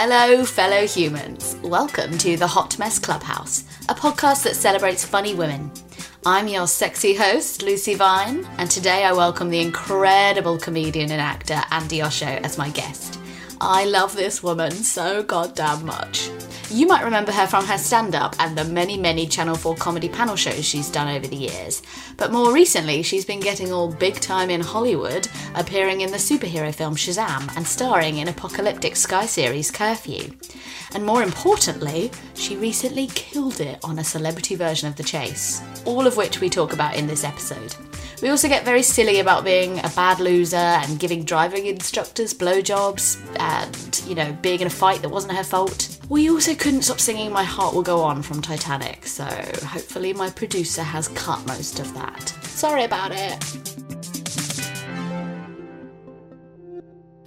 Hello, fellow humans. Welcome to the Hot Mess Clubhouse, a podcast that celebrates funny women. I'm your sexy host, Lucy Vine, and today I welcome the incredible comedian and actor Andi Osho as my guest. I love this woman so goddamn much. You might remember her from her stand up and the many, many Channel 4 comedy panel shows she's done over the years. But more recently, she's been getting all big time in Hollywood, appearing in the superhero film Shazam and starring in apocalyptic Sky series Curfew. And more importantly, she recently killed it on a celebrity version of The Chase, all of which we talk about in this episode. We also get very silly about being a bad loser and giving driving instructors blowjobs and, you know, being in a fight that wasn't her fault. We also couldn't stop singing My Heart Will Go On from Titanic, so hopefully my producer has cut most of that. Sorry about it.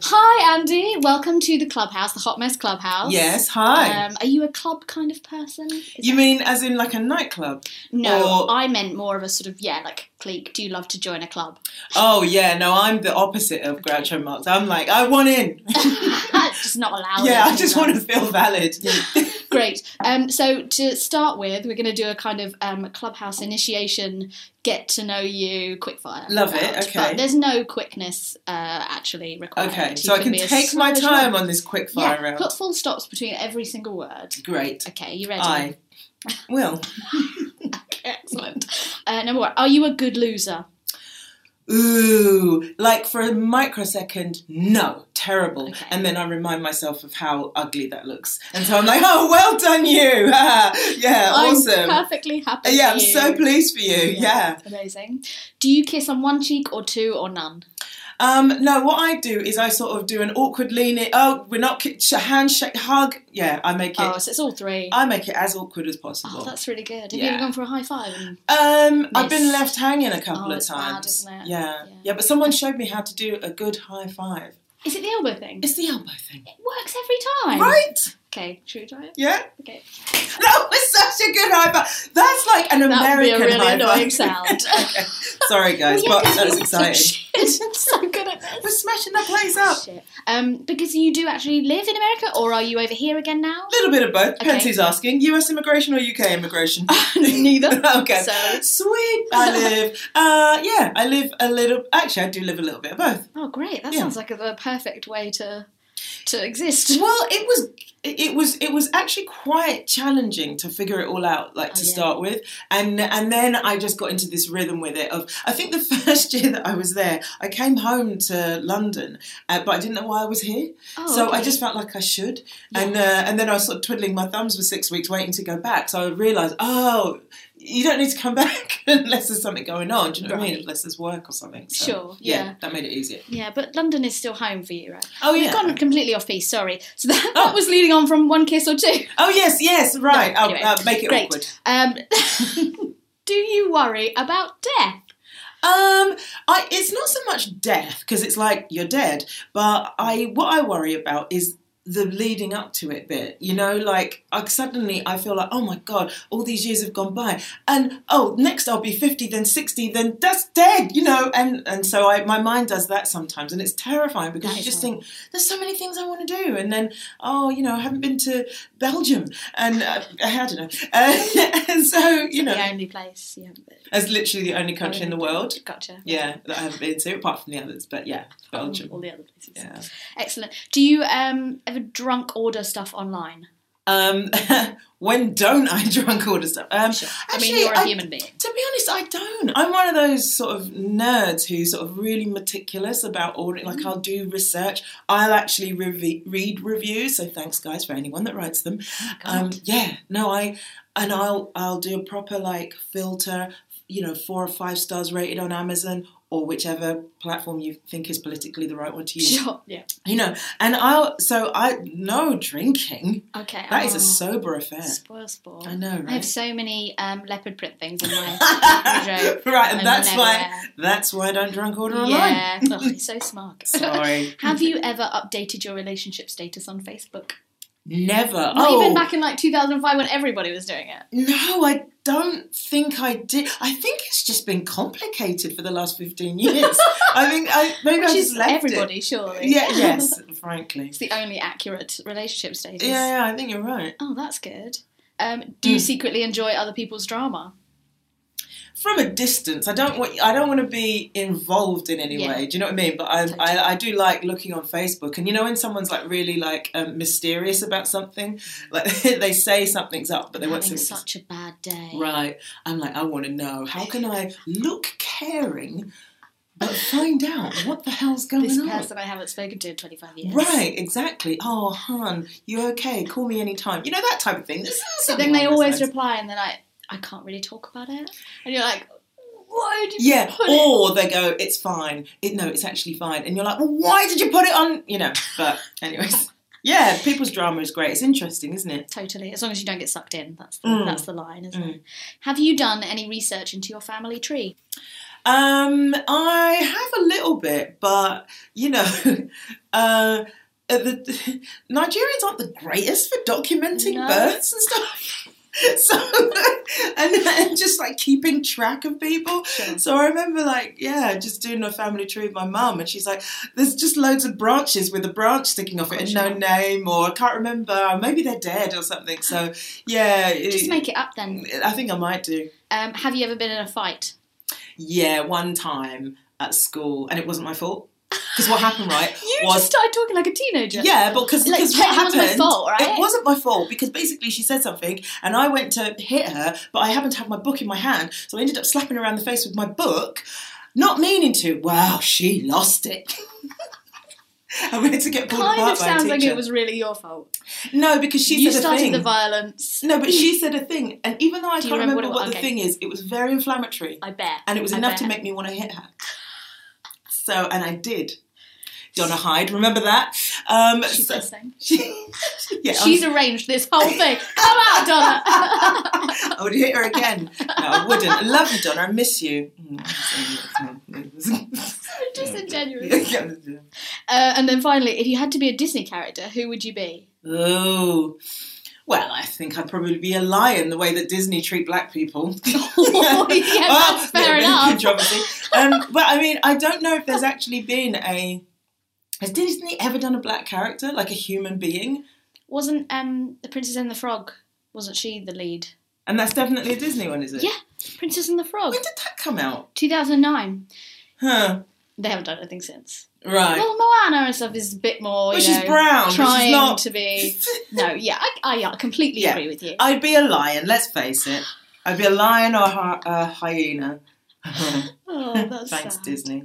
Hi, Andi. Welcome to the clubhouse, the Hot Mess Clubhouse. Yes, hi. Um, are you a club kind of person? Is you that- mean as in like a nightclub? No, Or- I meant more of a sort of, yeah, like clique. Do you love to join a club? Oh yeah, no, I'm the opposite of Groucho Marx. I'm like, I want in. just not allowed. yeah, I just want to feel valid. Great. Um, so to start with, we're going to do a kind of um, clubhouse initiation, get to know you, quickfire. Love it, okay. But there's no quickness uh, actually required. Okay, You so I can take my time want. on this quick fire Yeah, round. put full stops between every single word. Great. Okay, you ready? I will. Excellent. Uh, number one, are you a good loser? Ooh, like for a microsecond, no, terrible. Okay. And then I remind myself of how ugly that looks. And so I'm like, oh, well done, you. yeah, awesome. I'm perfectly happy. yeah, I'm you. so pleased for you. Yeah. Amazing. Do you kiss on one cheek or two or none? Um, no, what I do is I sort of do an awkward lean in. Oh, we're not ki- handshake, hug. Yeah, I make it. Oh, so it's all three. I make it as awkward as possible. Oh, that's really good. Have you ever gone for a high five? Um, I've been left hanging a couple Oh, of bad, times. isn't it? Yeah. Yeah. yeah, But someone showed me how to do a good high five. Is it the elbow thing? It's the elbow thing, It works every time. right? Okay, should we try it? Yeah. Okay. That was such a good high five. That's like an That would be American a really annoying sound. Okay. Sorry, guys, Well, yeah, but that was exciting. I'm so good at We're smashing that place up. Shit. Um, because you do actually live in America, or are you over here again now? A little bit of both. Depends Okay. who's asking. US immigration or UK immigration? Neither. okay. So- Sweet. I live. Uh, yeah, I live a little. Actually, I do live a little bit of both. Oh, great! That Yeah. sounds like the perfect way to to exist. Well, it was. It was. It was actually quite challenging to figure it all out, like to Oh, yeah. start with, and and then I just got into this rhythm with it. Of I think the first year that I was there, I came home to London, uh, but I didn't know why I was here. Oh, so I just felt like I should, and uh, and then I was sort of twiddling my thumbs for six weeks, waiting to go back. So I realised, oh, you don't need to come back unless there's something going on. Do you know what I mean? Unless there's work or something. So, Sure, Yeah, yeah. that made it easier. Yeah, but London is still home for you, right? Oh We've yeah. gone completely off piece. Sorry. So that, Oh. that was leading on from one kiss or two. Oh yes, yes, right. No, anyway, uh, make it great. awkward. Um, do you worry about death? Um, I it's not so much death because it's like you're dead, but I what I worry about is the leading up to it bit, you know, like I suddenly I feel like, oh my god, all these years have gone by, and oh, next I'll be fifty, then sixty, then that's dead, you know, and and so I my mind does that sometimes, and it's terrifying because That you just think there's so many things I want to do, and then oh, you know, I haven't been to Belgium, and uh, I don't know, uh, and so you know, the only place you haven't been. as literally the only country in the world, Gotcha. yeah, that I haven't been to, apart from the others, but yeah, Belgium. All the other places. Yeah. Excellent. Do you um, ever drunk order stuff online? Um, when don't I drunk order stuff? Um, Sure. I actually, mean, you're a I- human being. To be honest, I don't. I'm one of those sort of nerds who sort of really meticulous about ordering. Like, I'll do research. I'll actually rev- read reviews. So thanks, guys, for anyone that writes them. um, yeah, no, I and I'll I'll do a proper like filter. You know, four or five stars rated on Amazon or whichever platform you think is politically the right one to use. Sure. Yeah. You know, and I'll so I no drinking. Okay. That is oh. a sober affair. Spoil, spoil. I know, right? I have so many um, leopard print things in my wardrobe. right, and that's why wear. that's why I don't drunk order online. Yeah, oh, so smart. Sorry. have you ever updated your relationship status on Facebook? Never. Not oh, even back in like 2005 when everybody was doing it. no, I don't think I did. I think it's just been complicated for the last fifteen years. I think I maybe Which I just left everybody, it. surely. Yeah. Yes. Frankly. it's the only accurate relationship status. Yeah, yeah. I think you're right. Oh, that's good. Um, do you Mm. secretly enjoy other people's drama? From a distance, I don't want. I don't want to be involved in any Yeah. way. Do you know what I mean? But I, I, I do like looking on Facebook, and you know when someone's like really like um, mysterious about something, like they say something's up, but they want such a bad day. Right. I'm like, I want to know. How can I look caring, but find out what the hell's going This on? person I haven't spoken to in 25 years. Right, exactly. Oh, hun, you okay? Call me anytime. You know that type of thing. This then they always lines. reply and they're like, I can't really talk about it. And you're like, why did you Yeah, put it? or they go, it's fine. It, no, it's actually fine. And you're like, well, why did you put it on? You know, but anyways. Yeah, people's drama is great. It's interesting, isn't it? Totally. As long as you don't get sucked in, that's the, Mm. that's the line, isn't Mm. it? Have you done any research into your family tree? Um, I have a little bit, but you know, uh, the Nigerians aren't the greatest for documenting No. births and stuff. So and, and just like keeping track of people. Sure. So I remember like yeah, just doing a family tree with my mum, and she's like, "There's just loads of branches with a branch sticking off it and no name, or I can't remember. Maybe they're dead or something." So yeah, Just it- make it up then. I think I might do. Um, have you ever been in a fight? Yeah, one time at school, and it wasn't my fault. Because what happened, right, You was just started talking like a teenager. yeah, because Like, because it what wasn't my happened? fault, right? It wasn't my fault because basically she said something, and I went to hit her, but I happened to have my book in my hand, so I ended up slapping her around the face with my book, not meaning to. Wow, she lost it. I went to get pulled Kind apart of sounds like it was really your fault. no, because she you said a started thing. the violence. no, but she said a thing, and even though I Do can't remember remember what what, the okay. thing is, it was very inflammatory. I bet. and it was I enough bet. to make me want to hit her. So, and I did. Donna Hyde, remember that? Um, She's so- listening. she, yeah, She's I'm- arranged this whole thing. Come out, Donna. I would hit her again. No, I wouldn't. I love you, Donna. I miss you. Disingenuous. Uh, and then finally, if you had to be a Disney character, who would you be? oh. Well, I think I'd probably be a lion, the way that Disney treat black people. Oh, yeah, that's fair of enough. Um, but I mean, I don't know if there's actually been a. Has Disney ever done a black character, like a human being? Wasn't um the Princess and the Frog? Wasn't she the lead? And that's definitely a Disney one, is it? Yeah, Princess and the Frog, When did that come out? 2009. Huh. They haven't done anything since. Right. Well, Moana and stuff is a bit more. She's know, brown, but she's Trying not- to be. No, yeah, I, I completely Yeah. agree with you. I'd be a lion, let's face it. I'd be a lion or a, hy- a hyena. oh, that's Thanks, sad. Disney.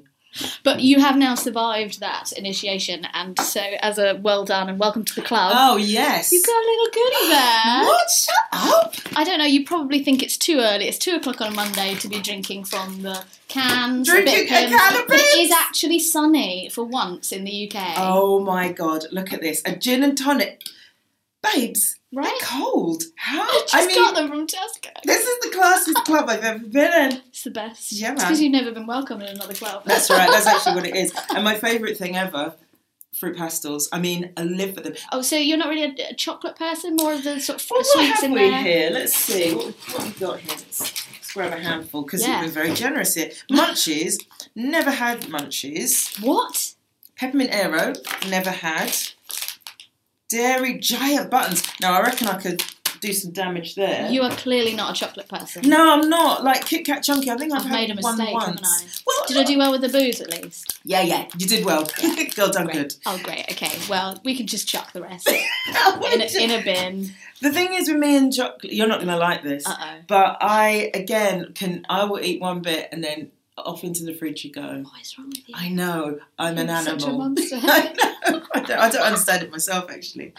But you have now survived that initiation, and so as a well done and welcome to the club. Oh, yes. You got a little goodie there. What? Shut up. I don't know. You probably think it's too early. It's two o'clock on a Monday to be drinking from the cans. Drinking bit a can of but it is actually sunny for once in the UK. Oh, my God. Look at this. A gin and tonic. Babes, right? they're cold. How? I just I mean, got them from Tesco. this is the classiest club I've ever been in. It's the best. Yeah, man. because you've never been welcome in another club. That's right. That's actually what it is. And my favourite thing ever Fruit Pastilles. I mean, I live for them. Oh, so you're not really a, a chocolate person, more of the sort of Well, what sweets have in we here? Let's see what, what we got here. Let's, let's grab a handful because Yeah. it was very generous here. Munchies, never had munchies. What? Peppermint Aero, never had. Dairy Giant Buttons. Now I reckon I could do some damage there. You are clearly not a chocolate person. no, I'm not. Like Kit Kat Chunky, I think I've, I've had made a one mistake, once. haven't I? Well, Did I do well with the booze at least? Yeah, yeah, you did well. Girl done Great. good. Oh, great. Okay. Well, we can just chuck the rest in a, in a bin. The thing is with me and chocolate, you're not going to like this, Uh oh. but I again can. I will eat one bit and then off into the fridge you go. What is wrong with you? I know I'm an You're animal. such a monster. I know. I don't, I don't understand it myself. Actually,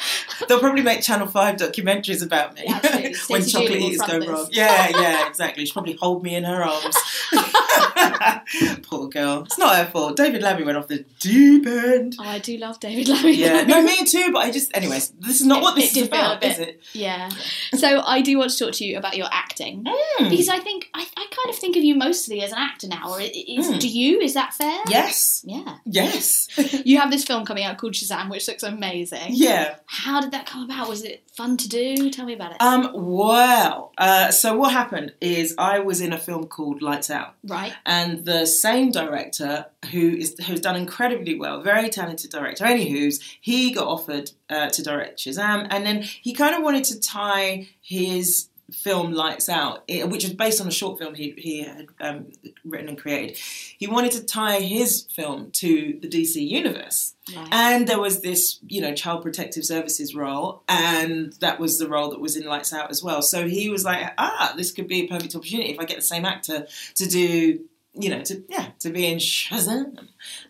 they'll probably make Channel Five documentaries about me Absolutely. when chocolate eaters go this. wrong. Yeah, yeah, exactly. She'll probably hold me in her arms. Poor girl. It's not her fault. David Lammy went off the deep end. Oh, I do love David Lammy. Yeah, no, me too. But I just, anyways, this is not It- what this is did feel a about, is it? Yeah. So I do want to talk to you about your acting Mm. because I think I, I kind of think of you mostly as an actor now. Or is Mm. do you? Is that fair? Yes, Yeah. yes, You have this film coming out called Shazam, which looks amazing. yeah. How did that come about? Was it fun to do? Tell me about it. Um, well, uh, so what happened is I was in a film called Lights Out. right. and the same director who is who's done incredibly well, very talented director. Anywho's he got offered uh, to direct Shazam, and then he kind of wanted to tie his film Lights Out, which was based on a short film he he had um, written and created. He wanted to tie his film to the DC universe. Right. And there was this, you know, child protective services role, and that was the role that was in Lights Out as well. So he was like, ah, this could be a perfect opportunity if I get the same actor to do, you know, to yeah, to be in Shazam,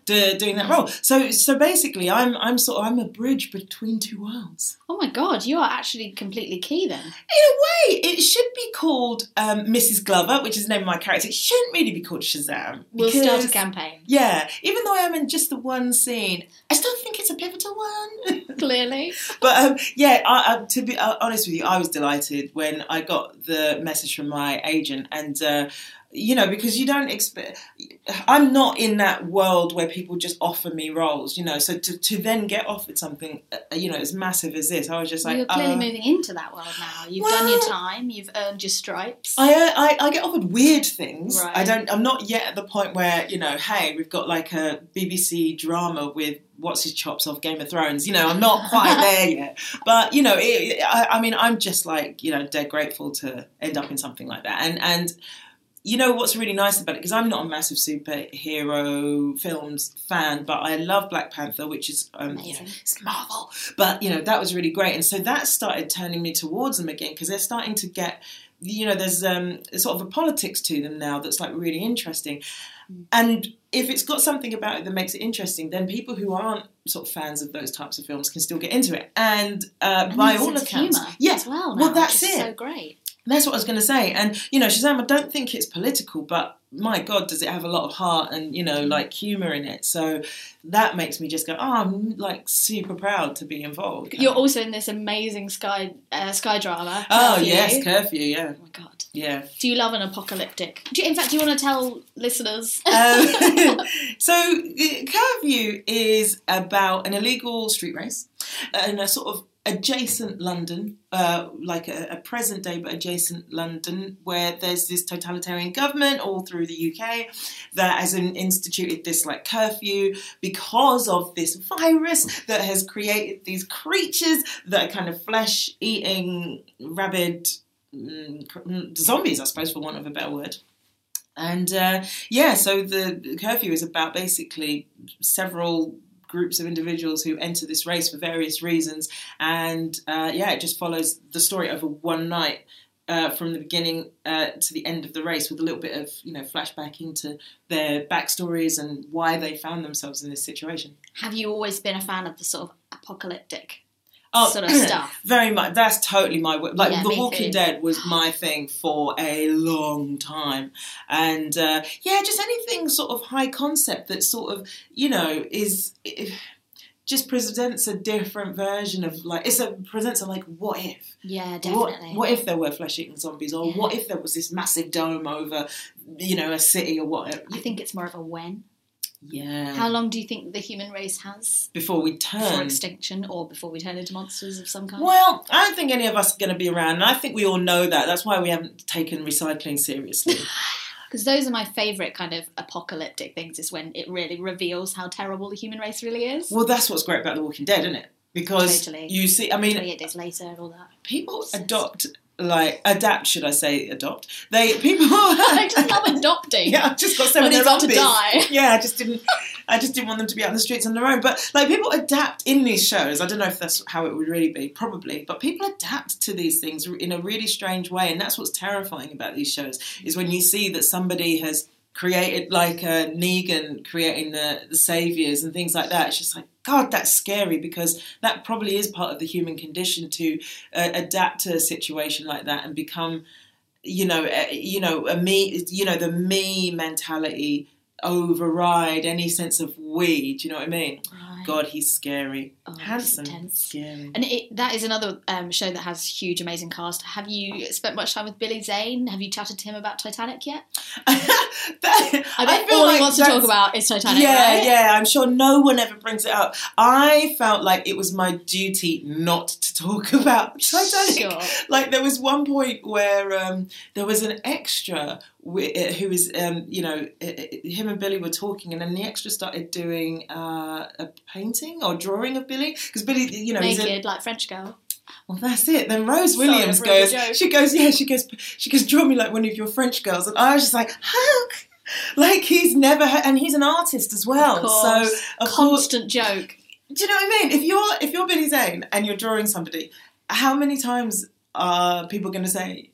to, doing that role. So so basically, I'm I'm sort of I'm a bridge between two worlds. oh my god, you are actually completely key then. In a way, it should be called um, Mrs. Glover, which is the name of my character. It shouldn't really be called Shazam. We'll start a campaign. Yeah, even though I am in just the one scene, I still think it's a pivotal one. Clearly. But um, yeah, I, I, to be uh, honest with you, I was delighted when I got the message from my agent, and uh, you know, because you don't expect. I'm not in that world where people just offer me roles, you know. So to, to then get offered something, uh, you know, as massive as this, I was just like, You're clearly uh, moving into that world now. You've done your time. You've earned your stripes. I, uh, I I get offered weird things. Right. I don't. I'm not yet at the point where you know, hey, we've got like a BBC drama with what's his chops off Game of Thrones. You know, I'm not quite there yet. But you know, it, I, I mean, I'm just like you know, dead grateful to end up in something like that. And and you know what's really nice about it because I'm not a massive superhero films fan, but I love Black Panther, which is um, you know, it's Marvel. But you know that was really great, and so that started turning me towards them again because they're starting to get, you know, there's um, sort of a politics to them now that's like really interesting, and if it's got something about it that makes it interesting, then people who aren't sort of fans of those types of films can still get into it. And, uh, And by all accounts, humour yeah, as well. well, that's it. So great. That's what I was going to say. And, you know, Shazam, I don't think it's political, but my God, does it have a lot of heart and, you know, like humour in it. So that makes me just go, oh, I'm like super proud to be involved. You're also in this amazing sky uh, sky drama. Oh, Curfew. yes, curfew, yeah. Oh my god. Yeah. Do you love an apocalyptic? Do you, in fact, do you want to tell listeners? Um, so, uh, Curfew is about an illegal street race and a sort of adjacent London, uh, like a, a present day but adjacent London, where there's this totalitarian government all through the UK that has instituted this like curfew because of this virus that has created these creatures that are kind of flesh eating, rabid mm, mm, zombies, I suppose, for want of a better word. And uh, yeah, so the curfew is about basically several groups of individuals who enter this race for various reasons, and uh, yeah, it just follows the story over one night. Uh, from the beginning uh, to the end of the race, with a little bit of you know flashback into their backstories and why they found themselves in this situation. Have you always been a fan of the sort of apocalyptic Oh, sort of stuff? Very much. That's totally my. Like Yeah, The Walking too. Dead was my thing for a long time, and uh, yeah, just anything sort of high concept that sort of you know is. just presents a different version of like it's a presents a like what if Yeah, what, definitely. what if there were flesh eating zombies or Yeah. what if there was this massive dome over you know a city or whatever I think it's more of a when. Yeah. How long do you think the human race has before we before turn? extinction, or before we turn into monsters of some kind? Well, I don't think any of us are going to be around, and I think we all know that. That's why we haven't taken recycling seriously. Because those are my favourite kind of apocalyptic things. Is when it really reveals how terrible the human race really is. well, that's what's great about The Walking Dead, isn't it? Because Totally. you see, I mean, Twenty-eight days later and all that. people adopt, like adapt, should I say, adopt? They people. I just love adopting. Yeah, I've just got so When many they're about to zombies. die. Yeah, I just didn't. I just didn't want them to be out in the streets on their own. But like people adapt in these shows. I don't know if that's how it would really be. Probably, but people adapt to these things in a really strange way, and that's what's terrifying about these shows. Is when you see that somebody has created like uh, Negan creating the the saviors and things like that. It's just like God, that's scary because that probably is part of the human condition to uh, adapt to a situation like that and become you know, uh, you know, a me, you know, the me mentality override any sense of we. Do you know what I mean? Right. God, he's scary, Oh, handsome, intense. scary. And it, that is another um, show that has huge, amazing cast. Have you spent much time with Billy Zane? Have you chatted to him about Titanic yet? That- I bet feel all he wants to talk about is Titanic, yeah, right? yeah. I'm sure no one ever brings it up. I felt like it was my duty not to talk about Titanic. Sure. Like there was one point where um, there was an extra uh, who was, um, you know, uh, uh, him and Billy were talking, and then the extra started doing uh, a painting or drawing of Billy because Billy, you know, Naked, like French girl. well, that's it. Then Rose Williams I've goes, she goes, yeah, she goes, she goes, draw me like one of your French girls, and I was just like, how? Like he's never, had, and he's an artist as well. Of so course. of course, Constant joke. do you know what I mean? If you're if you're Billy Zane and you're drawing somebody, how many times are people going to say,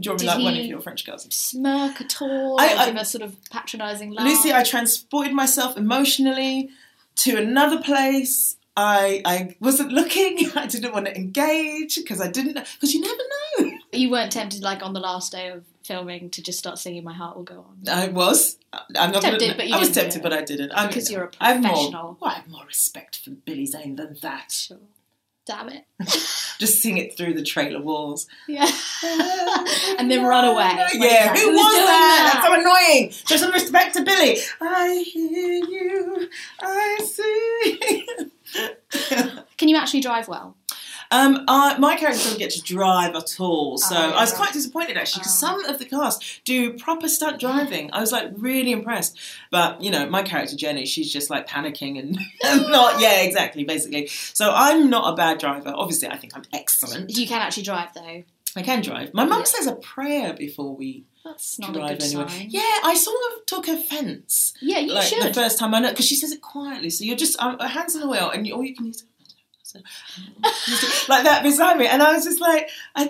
draw me Did like one of your French girls? Smirk at all? I- or I- give a sort of patronising laugh? Lucy, I transported myself emotionally to another place. I I wasn't looking. I didn't want to engage because I didn't because you never know. You weren't tempted, like on the last day of filming, to just start singing "My Heart Will Go On." I was. I'm not Tempted, gonna, but you I was tempted, but I didn't. I Because you're a I have more- professional. well, I have more respect for Billy Zane than that. Sure. Damn it. Just sing it through the trailer walls. Yeah. and then run away. he's Yeah, like, who "Who's was doing that? That's so annoying. Show some respect to Billy. I hear you. I see. Can you actually drive well? Um, my character doesn't get to drive at all, so Oh, I was quite disappointed actually because Oh. some of the cast do proper stunt driving. I was like really impressed, but you know, my character Jenny, she's just like panicking and, and not. Yeah, exactly, basically. So I'm not a bad driver. Obviously, I think I'm excellent. You can actually drive though. I can drive. My mum Yeah. says a prayer before we That's not a drive good anywhere. sign. Yeah, I sort of took offence. Yeah, you like the first time I know because she says it quietly, so you're just um, hands on the wheel, and you, all you can use like that beside me, and I was just like, I,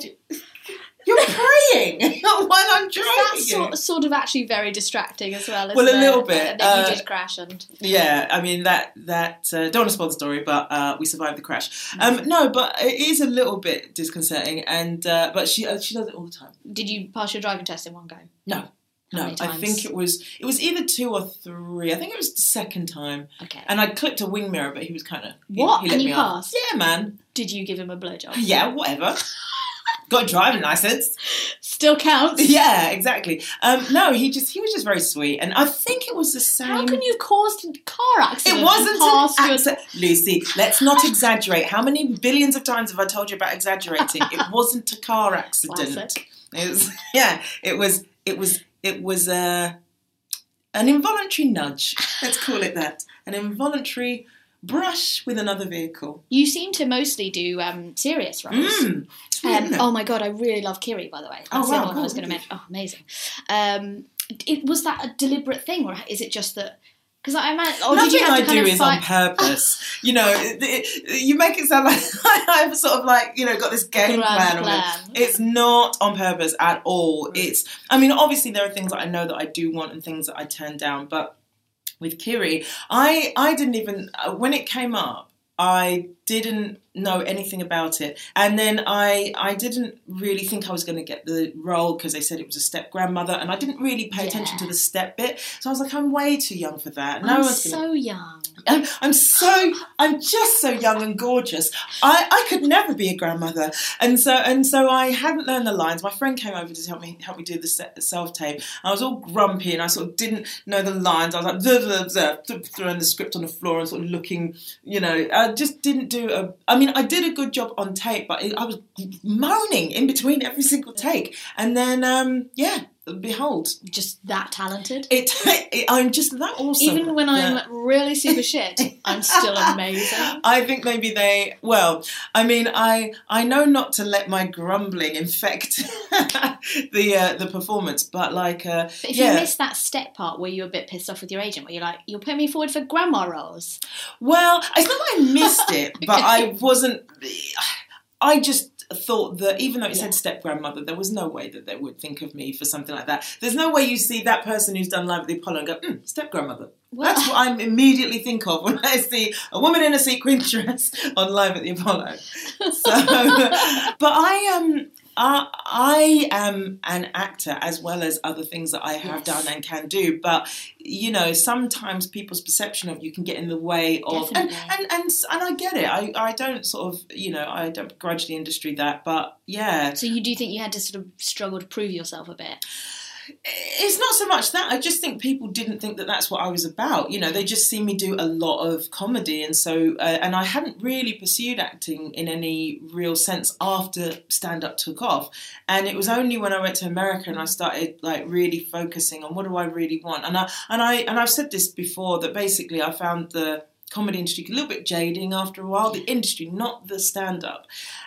you're praying while I'm driving. That's sort, sort of actually very distracting as well. Well, a it? little bit, And then uh, you did crash and Yeah, I mean that that uh, don't want to spoil the story, but uh, we survived the crash. Mm. Um, no, but it is a little bit disconcerting, and uh, but she uh, she does it all the time. did you pass your driving test in one go? No, How no, I think it was it was either two or three. I think it was the second time, Okay. and I clipped a wing mirror, but he was kind of What? He, he And you me off. Yeah, man. Did you give him a blowjob? Yeah, whatever. Got a driving license. Still counts. Yeah, exactly. Um, no, he just he was just very sweet, and I think it was the same. How can you cause a car accident? It wasn't an your- accident. Lucy, let's not exaggerate. How many billions of times have I told you about exaggerating? It wasn't a car accident. Classic. It was yeah, it was it was it was a an involuntary nudge. Let's call it that. An involuntary brush with another vehicle. You seem to mostly do um, serious roles. Mm. Um, oh my god, I really love Kiri, by the way. That's Oh, wow, one I was going to mention. Oh, amazing. Um, it, was that a deliberate thing, or is it just that? Because I imagine, did Nothing you I do is fight? on purpose. you know, it, it- you make it sound like I've sort of like you know got this game plan. plan. It's not on purpose at all. Right. It's. I mean, obviously there are things that I know that I do want and things that I turn down, but with Kiri, I I didn't even uh, when it came up. I didn't know anything about it. And then I I didn't really think I was going to get the role because they said it was a step grandmother, and I didn't really pay attention to the step bit. So I was like, I'm way too young for that. No I'm one's so young. I'm, I'm so I'm just so young and gorgeous. I, I could never be a grandmother, and so and so I hadn't learned the lines. My friend came over to help me help me do the self tape. I was all grumpy and I sort of didn't know the lines. I was like throwing the script on the floor and sort of looking, you know. I just didn't do a. I mean, I did a good job on tape, but I was moaning in between every single take. And then, um, yeah, behold, Just that talented. it, it. I'm just that awesome. Even when I'm really super shit, I'm still amazing. I think maybe they. Well, I mean, I I know not to let my grumbling infect the uh, the performance, but like, uh, But if yeah. you missed that step part where you're a bit pissed off with your agent, where you're like, you're putting me forward for grandma roles. well, it's not that I missed it, but I wasn't. I just thought that even though it Yeah. said step grandmother, there was no way that they would think of me for something like that. There's no way you see that person who's done Live at the Apollo and go, mm, step grandmother. Well- That's what I immediately think of when I see a woman in a sequin dress on Live at the Apollo. So, but I um, I, I am an actor as well as other things that I have Yes. done and can do. But you know, sometimes people's perception of you can get in the way of, and, and and and I get it. I I don't sort of you know I don't begrudge the industry that, but yeah, So you do think you had to sort of struggle to prove yourself a bit? It's not so much that. I just think people didn't think that that's what I was about. You know, they just see me do a lot of comedy, and so uh, and I hadn't really pursued acting in any real sense after stand up took off. And it was only when I went to America and I started like really focusing on what do I really want. And I and I and I've said this before that basically I found the comedy industry a little bit jading after a while the industry not the stand up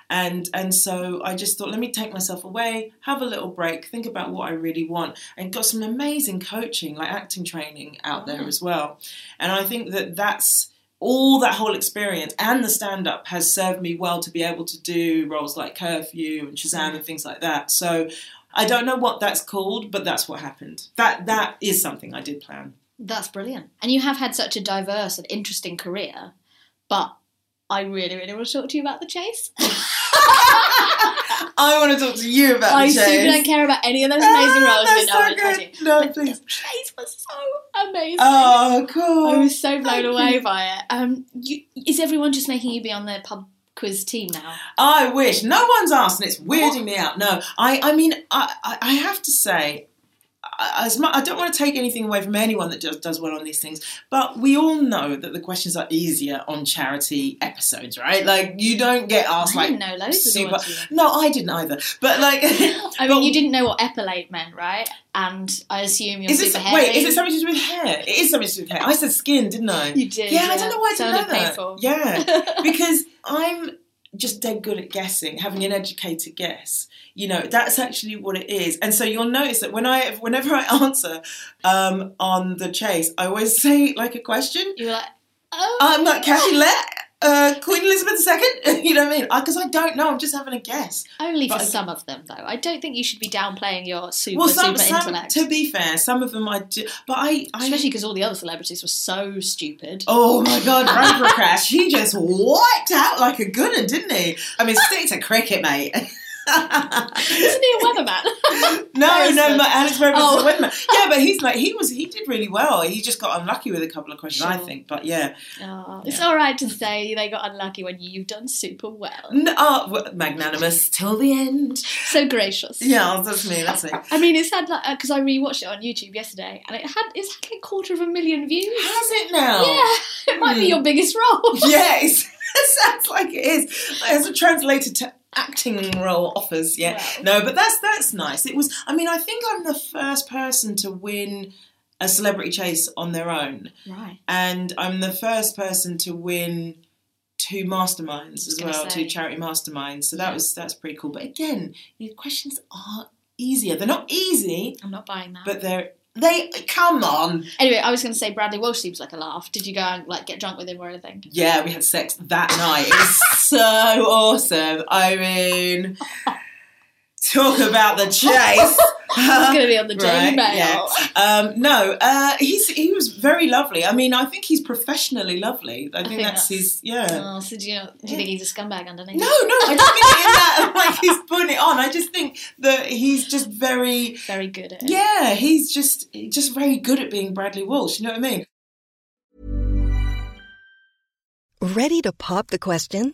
and and so I just thought let me take myself away have a little break think about what I really want and got some amazing coaching like acting training out there mm. as well. And I think that that's all that whole experience and the stand up has served me well to be able to do roles like curfew and Shazam and mm. things like that. So I don't know what that's called but that's what happened. That that is something I did plan That's brilliant. And you have had such a diverse and interesting career, but I really, really want to talk to you about the chase. I want to talk to you about I the chase. I super don't care about any of those amazing roles. That's no, so good. No, But please. The chase was so amazing. Oh, cool. I was so blown Thank away you. by it. Um, you, is everyone just making you be on the pub quiz team now? I wish. No one's asked, and it's weirding me out. No, I, I mean, I, I, have to say, as much, I don't want to take anything away from anyone that does, does well on these things, but we all know that the questions are easier on charity episodes, right? Like, you don't get asked, I like, didn't know loads of super. you No, I didn't either. But, like, I but- mean, you didn't know what epilate meant, right? And I assume you're Is it, super hairy. wait, is it something to do with hair? It is something to do with hair. I said skin, didn't I? You did, Yeah, I don't know why I didn't know that. painful. Yeah, because I'm just dead good at guessing, having an educated guess. You know, that's actually what it is. And so you'll notice that when I, whenever I answer um, on the chase, I always say like a question. You were like, oh, I'm like Kathy Lette, uh, Queen Elizabeth II. you know what I mean? Because I don't know. I'm just having a guess. Only for I- some of them, though. I don't think you should be downplaying your super, Well, some, super some intellect. to be fair, some of them I do, but I, I Especially because all the other celebrities were so stupid. Oh my god, Ramprakash, he just wiped out like a one, didn't he? I mean, stick to cricket, mate. Isn't he a weatherman? no, no, my Alex Rivers Oh. is a weatherman. Yeah, but he's like he was he did really well. He just got unlucky with a couple of questions, I think. But yeah, Oh, it's all right to say they got unlucky when you've done super well. no, oh, magnanimous till the end. So gracious. Yeah, that's me. That's me. I mean, it's had like because I rewatched it on YouTube yesterday, and it had it's had like a quarter of a million views. Has it now? Yeah, it might be Hmm. your biggest role. Yes, it sounds like it is. As a translated to acting role offers, yeah. Wow. No, but that's that's nice. It was. I mean, I think I'm the first person to win a celebrity chase on their own, Right. and I'm the first person to win two masterminds as well, say. two charity masterminds. So that Yeah. was that's pretty cool. But again, your questions are easier. They're not easy, I'm not buying that. but they're they. Come on. anyway, I was going to say Bradley Walsh seems like a laugh. Did you go and like get drunk with him or anything? Yeah, we had sex that night. It was so awesome. I mean, talk about the chase. It's going to be on the Daily Right, Mail. yeah. Um, no, uh, he's he was very lovely. I mean, I think he's professionally lovely. I think, think that's, that's- his. Yeah. Oh, so do you, do you think he's a scumbag underneath? no, no, I don't mean it in that like he's putting it on. I just think that he's just very. Very good at it. Yeah, he's just just very good at being Bradley Walsh. You know what I mean? Ready to pop the question?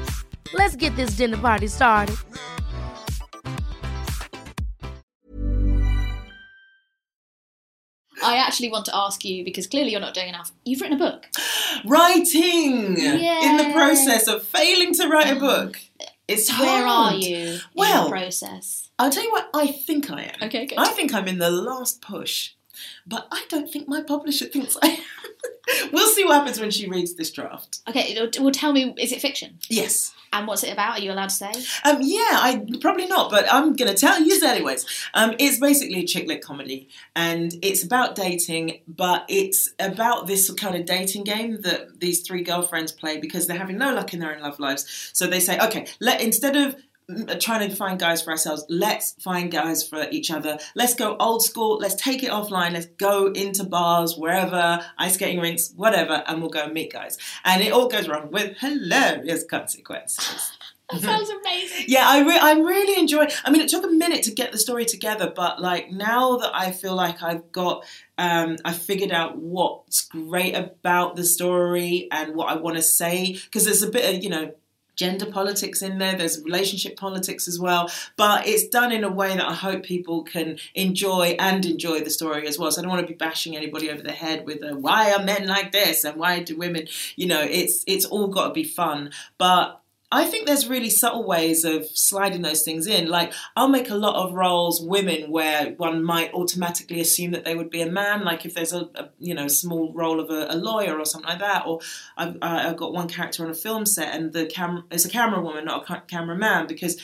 Let's get this dinner party started. I actually want to ask you because clearly you're not doing enough. You've written a book. Writing in the process of failing to write a um, book. It's Where are hard. you in Well, the process? I'll tell you what I think I am. Okay, good. I think I'm in the last push, but I don't think my publisher thinks I am. we'll see what happens when she reads this draft. Okay, well, tell me, is it fiction? Yes. And what's it about? Are you allowed to say? Um, yeah, I probably not, but I'm going to tell you anyways. Um, it's basically a chick lit comedy, and it's about dating, but it's about this kind of dating game that these three girlfriends play because they're having no luck in their own love lives. So they say, okay, let instead of trying to find guys for ourselves, let's find guys for each other. Let's go old school. Let's take it offline. Let's go into bars, wherever, ice skating rinks, whatever, and we'll go and meet guys. And it all goes wrong with hilarious consequences. That sounds amazing. Yeah, I re- I'm really enjoying. I mean, it took a minute to get the story together, but like now that I feel like I've got, um, I figured out what's great about the story and what I want to say because there's a bit of you know gender politics in there. There's relationship politics as well, but it's done in a way that I hope people can enjoy and enjoy the story as well. So I don't want to be bashing anybody over the head with a, why are men like this and why do women, you know, it's it's all got to be fun, but. I think there's really subtle ways of sliding those things in. Like, I'll make a lot of roles women where one might automatically assume that they would be a man. Like, if there's a, a you know small role of a, a lawyer or something like that. Or I've, I've got one character on a film set and the camera is a camera woman, not a ca- cameraman, because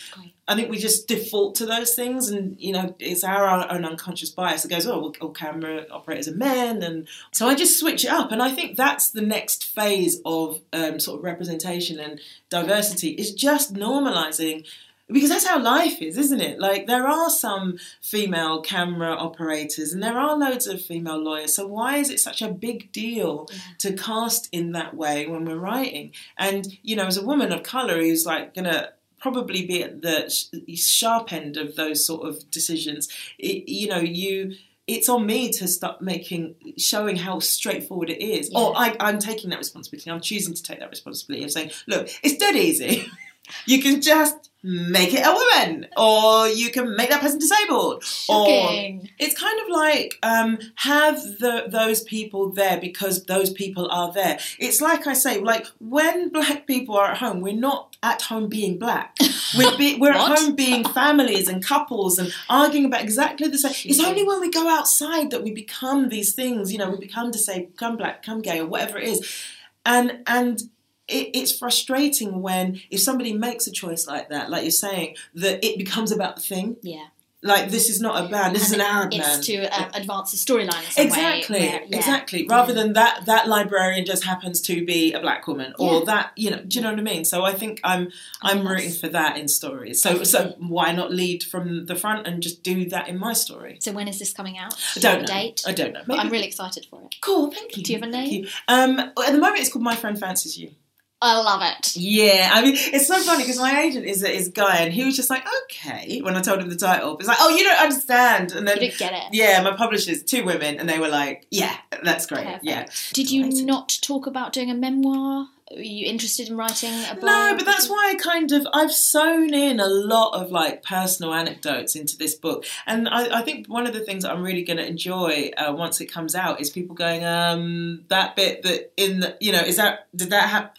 I think we just default to those things, and you know, it's our own unconscious bias that goes, "Oh, well, all camera operators are men," and so I just switch it up, and I think that's the next phase of um, sort of representation and diversity is just normalizing. Because that's how life is, isn't it? Like, there are some female camera operators and there are loads of female lawyers. So, why is it such a big deal to cast in that way when we're writing? And, you know, as a woman of colour who's like gonna probably be at the sharp end of those sort of decisions, it, you know, you it's on me to start making showing how straightforward it is. Or I, I'm taking that responsibility. I'm choosing to take that responsibility of saying, look, it's dead easy. you can just make it a woman, or you can make that person disabled, Shocking. or it's kind of like um, have the, those people there because those people are there. It's like I say, like when black people are at home, we're not at home being black. We're, be, we're at home being families and couples and arguing about exactly the same. It's only when we go outside that we become these things. You know, we become disabled, become black, become gay, or whatever it is. And and it, it's frustrating when if somebody makes a choice like that, like you're saying, that it becomes about the thing Yeah. Like this is not a band. This is an Arab it's to um, advance the storyline exactly, where- yeah. exactly. Rather than that, that librarian just happens to be a black woman, or Yeah. that you know. Do you know what I mean? So I think I'm I'm Yes. rooting for that in stories. So so why not lead from the front and just do that in my story? So when is this coming out? I don't know. Date? I don't know. But I'm really excited for it. cool. Thank you. Do you have a Thank name? you. Um, at the moment, it's called My Friend Fancies You. I love it. Yeah, I mean, it's so funny because my agent is a, is guy, and he was just like, okay, when I told him the title, it's like, oh, you don't understand, and then You didn't get it. yeah, my publishers, two women, and they were like, yeah, that's great, Perfect. yeah. Did you not talk about doing a memoir? Were you interested in writing a book? No, but that's why I kind of I've sewn in a lot of like personal anecdotes into this book, and I, I think one of the things that I'm really going to enjoy uh, once it comes out is people going, um, that bit that in the, you know, is that did that happen?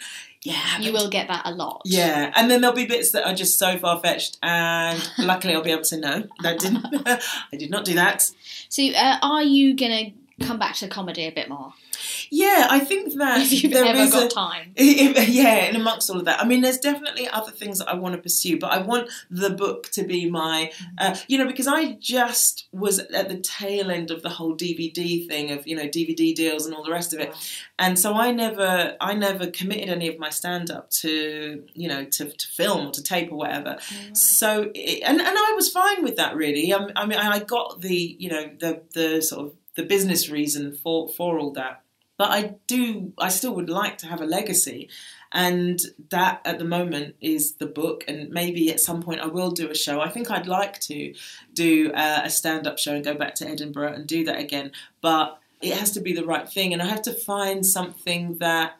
Yeah, You will get that a lot. Yeah, and then there'll be bits that are just so far fetched, and luckily I'll be able to know no, that didn't, I did not do that. So, uh, are you going to come back to comedy a bit more? Yeah, I think that If you've there ever is got a- time. If- yeah, and amongst all of that, I mean, there's definitely other things that I want to pursue, but I want the book to be my, uh, you know, because I just was at the tail end of the whole DVD thing of you know DVD deals and all the rest of it, and so I never, I never committed any of my stand up to you know to, to film or to tape or whatever. So it, and and I was fine with that really. I, I mean, I got the you know the the sort of the business reason for for all that but I do, I still would like to have a legacy. And that at the moment is the book. And maybe at some point I will do a show. I think I'd like to do uh, a stand up show and go back to Edinburgh and do that again. But it has to be the right thing. And I have to find something that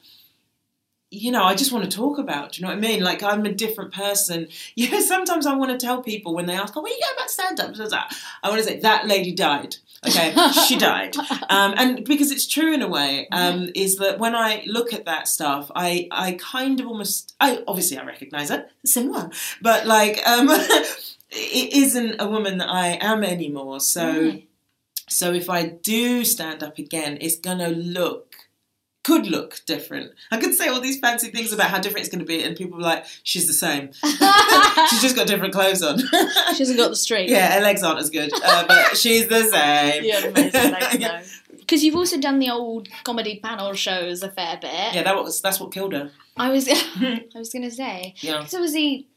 you know, I just want to talk about. Do you know what I mean? Like I'm a different person. You know, sometimes I want to tell people when they ask, "Oh, when you go about stand up?" I want to say that lady died. Okay, she died, um, and because it's true in a way, um, is that when I look at that stuff, I I kind of almost, I obviously I recognise it, similar, but like um, it isn't a woman that I am anymore. So Right. so if I do stand up again, it's gonna look could look different. I could say all these fancy things about how different it's going to be, and people are like, "She's the same. she's just got different clothes on." She hasn't got the streak. yeah, her legs aren't as good, uh, but she's the same. Yeah. Because you've also done the old comedy panel shows a fair bit. Yeah, that was that's what killed her. I was, I was going to say, Yeah. because obviously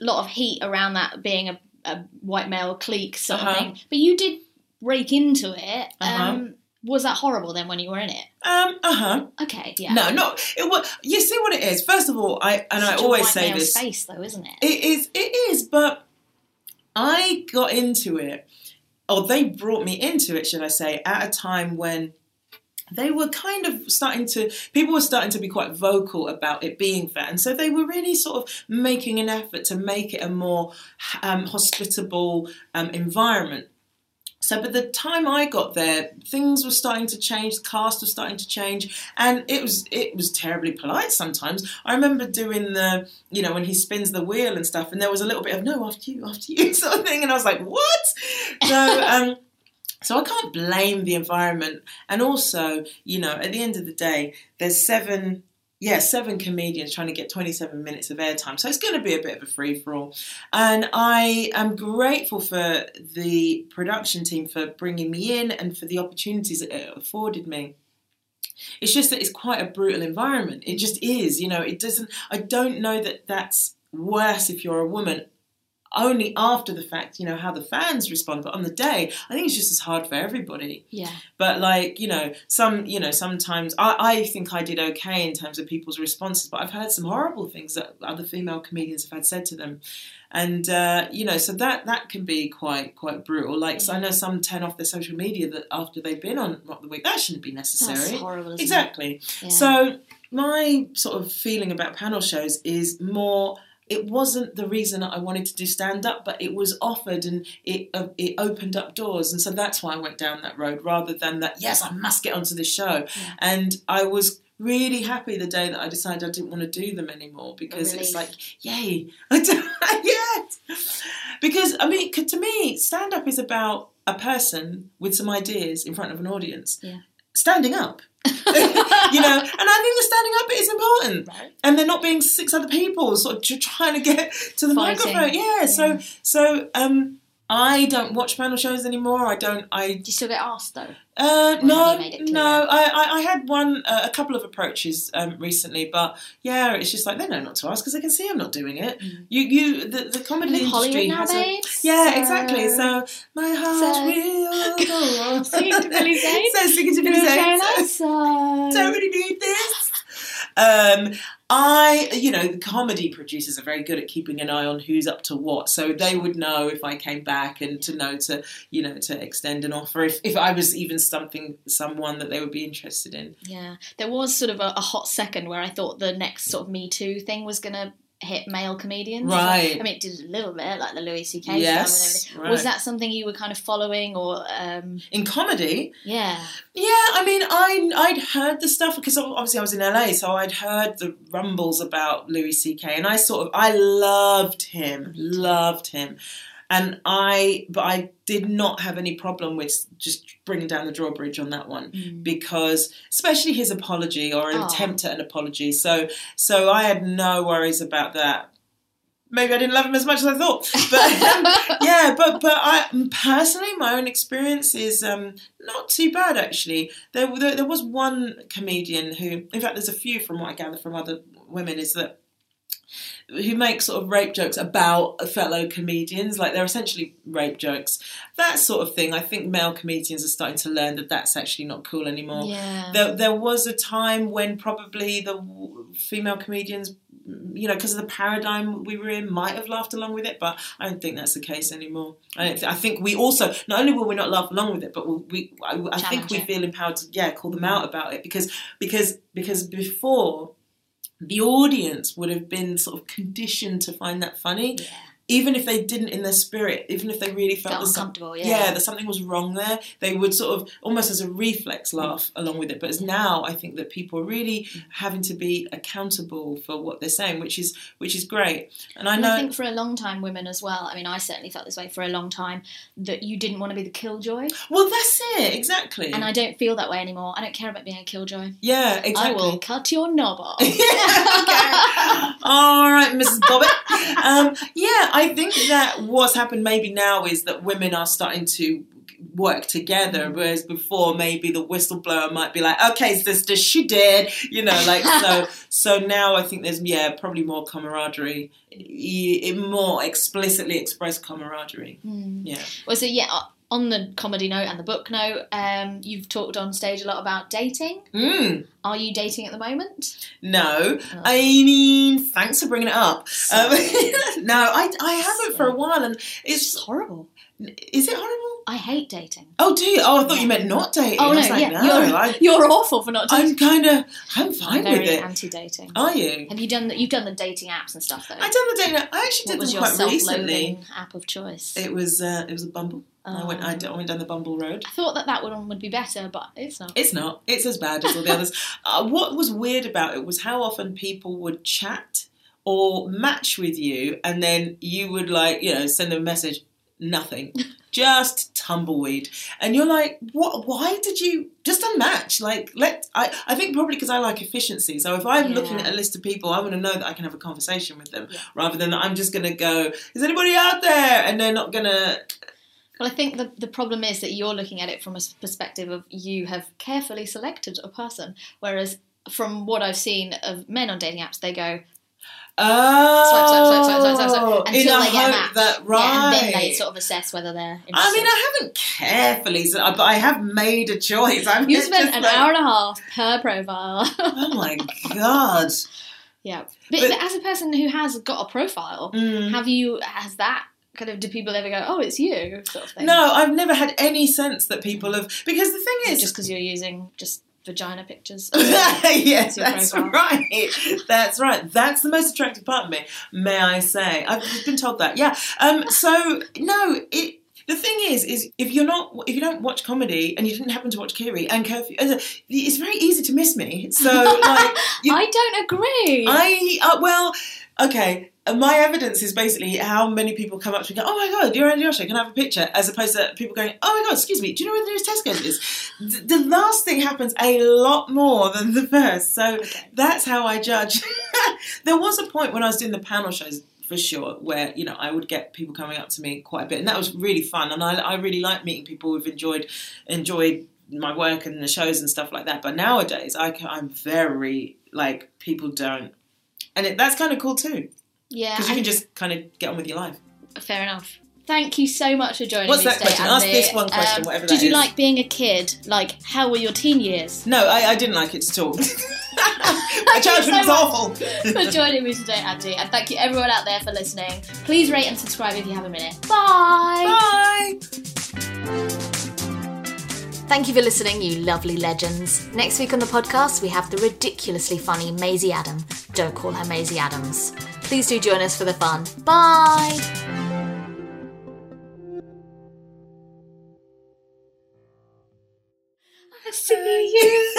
a lot of heat around that being a, a white male clique sort Uh-huh. of thing. But you did break into it. Uh-huh. Um, was that horrible then when you were in it? Um. Uh huh. Okay, yeah. No, no. It was. You see what it is. First of all, I and Such I always say this. space though, isn't it? It is. It is. But I got into it, or they brought me into it, should I say, at a time when they were kind of starting to. People were starting to be quite vocal about it being fair, and so they were really sort of making an effort to make it a more um, hospitable um, environment. So, by the time I got there, things were starting to change. The cast was starting to change, and it was it was terribly polite sometimes. I remember doing the, you know, when he spins the wheel and stuff, and there was a little bit of no, after you, after you, sort of thing, and I was like, what? So, um, so I can't blame the environment, and also, you know, at the end of the day, there's seven. Yeah, seven comedians trying to get 27 minutes of airtime. So it's going to be a bit of a free for all. And I am grateful for the production team for bringing me in and for the opportunities that it afforded me. It's just that it's quite a brutal environment. It just is, you know, it doesn't, I don't know that that's worse if you're a woman only after the fact, you know, how the fans respond. But on the day, I think it's just as hard for everybody. Yeah. But like, you know, some, you know, sometimes I, I think I did okay in terms of people's responses, but I've heard some horrible things that other female comedians have had said to them. And uh, you know, so that that can be quite quite brutal. Like, so I know some turn off their social media that after they've been on Mock the Week. That shouldn't be necessary. That's horrible, exactly. Yeah. So my sort of feeling about panel shows is more. It wasn't the reason that I wanted to do stand up, but it was offered and it uh, it opened up doors, and so that's why I went down that road rather than that. Yes, I must get onto this show, and I was really happy the day that I decided I didn't want to do them anymore because it's like, yay, I don't yet. Because I mean, to me, stand up is about a person with some ideas in front of an audience Yeah. standing up. you know, and I think the standing up is important, Right. and they're not being six other people sort of trying to get to the Fighting. microphone. Yeah, so so um, I don't watch panel shows anymore. I don't. I Do you still get asked though? uh, no, you made it clear? no. I, I, I had one, uh, a couple of approaches um, recently, but yeah, it's just like they know not to ask because they can see I'm not doing it. You, you, the, the comedy industry now, has a, babes. yeah, So- exactly. So my heart So- will go on. Singing to Billy Zane? so singing to Billy Zane. song. don't really need this. Um, I, you know, the comedy producers are very good at keeping an eye on who's up to what, so they would know if I came back and to know to, you know, to extend an offer if, if I was even something someone that they would be interested in. Yeah, there was sort of a, a hot second where I thought the next sort of Me Too thing was going to hit male comedians. Right. I mean, it did a little bit, like the Louis C.K. Yes, right. Was that something you were kind of following, or um, In comedy, yeah? Yeah, I mean, I I'd heard the stuff because obviously I was in LA, so I'd heard the rumbles about Louis C.K. and I sort of I loved him, loved him, and I but I did not have any problem with just bringing down the drawbridge on that one because especially his apology or an Oh. attempt at an apology. So so I had no worries about that. Maybe I didn't love him as much as I thought, but um, yeah, but but I personally, my own experience is um, not too bad actually. There, there there was one comedian who, in fact, there's a few from what I gather from other women, is that who make sort of rape jokes about fellow comedians, like they're essentially rape jokes, that sort of thing. I think male comedians are starting to learn that that's actually not cool anymore. Yeah. There, there was a time when probably the female comedians, you know, because of the paradigm we were in, might have laughed along with it, but I don't think that's the case anymore. I, don't th- I think we also not only will we not laugh along with it, but we'll, we I, I think we feel empowered to yeah call them out about it because because because before the audience would have been sort of conditioned to find that funny. Even if they didn't in their spirit, even if they really felt Felt there's some- uncomfortable, yeah. that something was wrong there, they would sort of almost as a reflex laugh along with it. But as now, I think that people are really having to be accountable for what they're saying, which is which is great. And I And know I think for a long time, women as well. I mean, I certainly felt this way for a long time that you didn't want to be the killjoy, well, that's it exactly. and I don't feel that way anymore. I don't care about being a killjoy. yeah, exactly. I will cut your knob off. okay. All right, Mrs. Bobbitt. Um, yeah, I think that what's happened maybe now is that women are starting to work together, mm-hmm. whereas before maybe the whistleblower might be like, "Okay, sister, she did," you know, like so. So now I think there's yeah probably more camaraderie, more explicitly expressed camaraderie. Hmm. Yeah. Well, so yeah, on the comedy note and the book note, um, you've talked on stage a lot about dating. Mm. Are you dating at the moment? No, Oh. I mean, thanks for bringing it up. Um, no, I, I haven't for a while, and It's it's horrible. Is it horrible? I hate dating. Oh, do you? Oh, I thought you meant not dating. Oh I no, was like, yeah, no, you're, I, you're awful for not dating. I'm kind of, I'm fine very with it. anti-dating. Are you? Have you done the, you've done the dating apps and stuff though? I've done the dating. app- I actually what did them quite recently. app of choice? It was, uh, it was a Bumble. I went, I went down the Bumble road. I thought that that one would be better, but it's not. It's not. It's as bad as all the others. Uh, what was weird about it was how often people would chat or match with you, and then you would like, you know, send them a message. Nothing, just tumbleweed, and you're like, what? Why did you just unmatch? Like, let I. I think probably because I like efficiency. So if I'm looking at a list of people, I want to know that I can have a conversation with them, rather than I'm just going to go. Is anybody out there? And they're not going to. Well, I think the, the problem is that you're looking at it from a perspective of you have carefully selected a person, whereas from what I've seen of men on dating apps, they go Oh, swipe, swipe, swipe, swipe, swipe, swipe, in until the they get a match. that right. Yeah, and then they sort of assess whether they're interested. I mean, I haven't carefully, but I have made a choice. I've you spent an like- hour and a half per profile. Oh my god! yeah, but, But- as a person who has got a profile, Mm. have you has that kind of? Do people ever go, "Oh, it's you," sort of thing? No, I've never had any sense that people have because the thing is, just because you're using just vagina pictures. yes, that's profile. right. That's right. That's the most attractive part of me. May I say? I've been told that. Yeah. Um. So no, it. The thing is, is if you're not, if you don't watch comedy and you didn't happen to watch Kiri and Curfew, uh, it's very easy to miss me. So like, you, I don't agree. I uh, well, okay. uh, My evidence is basically how many people come up to me and go, "Oh my god, you're Andi Osho, can I have a picture?" As opposed to people going, "Oh my god, excuse me, do you know where the nearest Tesco's is?" Th- The last thing happens a lot more than the first, so that's how I judge. there was a point when I was doing the panel shows for sure, where you know I would get people coming up to me quite a bit, and that was really fun. And I, I really like meeting people who've enjoyed enjoyed my work and the shows and stuff like that. But nowadays, I, I, am very like people don't, and it, that's kind of cool too. Yeah, because you can just kind of get on with your life. Fair enough. Thank you so much for joining us today. What's that today, question? Andi. Ask this one question, Um, whatever Did you is. like being a kid? Like, how were your teen years? No, I, I didn't like it at all. my childhood so was awful. for joining me today, Andi, and thank you everyone out there for listening. Please rate and subscribe if you have a minute. Bye. Bye. Thank you for listening, you lovely legends. Next week on the podcast, we have the ridiculously funny Maisie Adam. Don't call her Maisie Adams. Please do join us for the fun. Bye. I see you.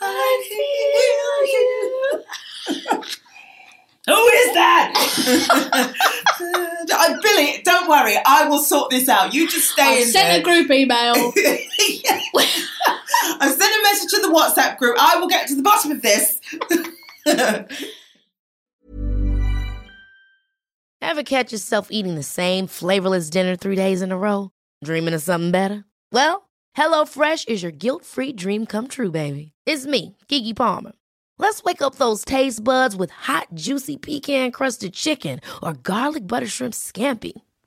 I feel you. Who is that? Uh, Billy, don't worry. I will sort this out. You just stay I've in sent there. a group email. Yeah. I've sent a message to the WhatsApp group. I will get to the bottom of this. Ever catch yourself eating the same flavorless dinner three days in a row? Dreaming of something better? Well, HelloFresh is your guilt-free dream come true, baby. It's me, Keke Palmer. Let's wake up those taste buds with hot, juicy pecan-crusted chicken or garlic butter shrimp scampi.